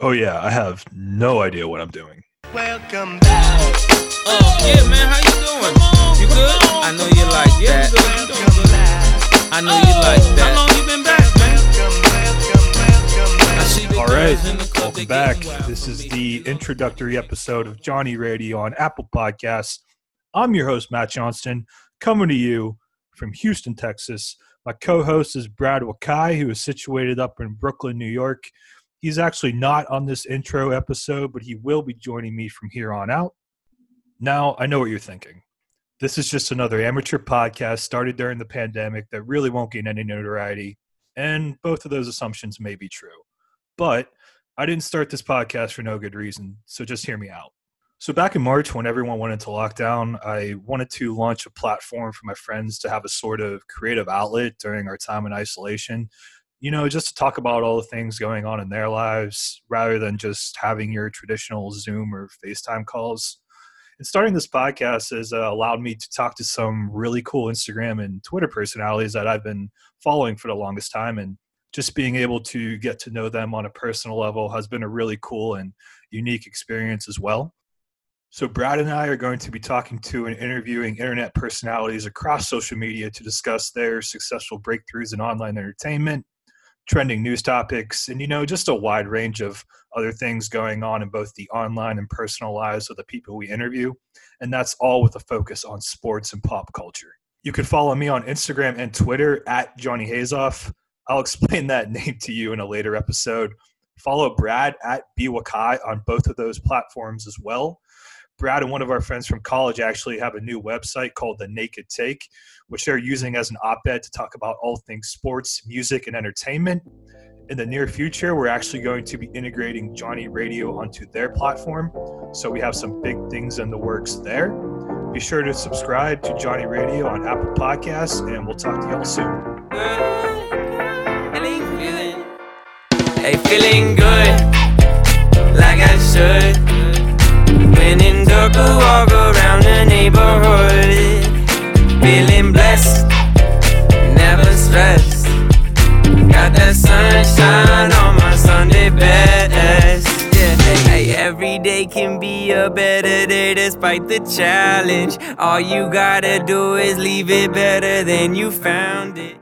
Oh yeah, I have no idea what I'm doing. Welcome back. Oh, yeah, man, how you doing? You good? I know you like Yeah, that. you good? You doing good? I know you like oh, that. How long you been back, man? All right, girls in the club, welcome back. This is the introductory episode of Johnny Radio on Apple Podcasts. I'm your host Matt Johnston, coming to you from Houston, Texas. My co-host is Brad Wakai, who is situated up in Brooklyn, New York. He's actually not on this intro episode, but he will be joining me from here on out. Now, I know what you're thinking. This is just another amateur podcast started during the pandemic that really won't gain any notoriety, and both of those assumptions may be true. But I didn't start this podcast for no good reason, so just hear me out. So, back in March, when everyone went into lockdown, I wanted to launch a platform for my friends to have a sort of creative outlet during our time in isolation. You know, just to talk about all the things going on in their lives rather than just having your traditional Zoom or FaceTime calls. And starting this podcast has uh, allowed me to talk to some really cool Instagram and Twitter personalities that I've been following for the longest time. And just being able to get to know them on a personal level has been a really cool and unique experience as well. So, Brad and I are going to be talking to and interviewing internet personalities across social media to discuss their successful breakthroughs in online entertainment, trending news topics, and you know, just a wide range of other things going on in both the online and personal lives of the people we interview. And that's all with a focus on sports and pop culture. You can follow me on Instagram and Twitter at Johnny Hazoff. I'll explain that name to you in a later episode. Follow Brad at BWakai on both of those platforms as well. Brad and one of our friends from college actually have a new website called The Naked Take, which they're using as an op ed to talk about all things sports, music, and entertainment. In the near future, we're actually going to be integrating Johnny Radio onto their platform. So we have some big things in the works there. Be sure to subscribe to Johnny Radio on Apple Podcasts, and we'll talk to y'all soon. Hey, feeling good, in walk around the neighborhood. Feeling blessed, never stressed. Got that sunshine on my Sunday best. Yeah, hey, every day can be a better day despite the challenge. All you gotta do is leave it better than you found it.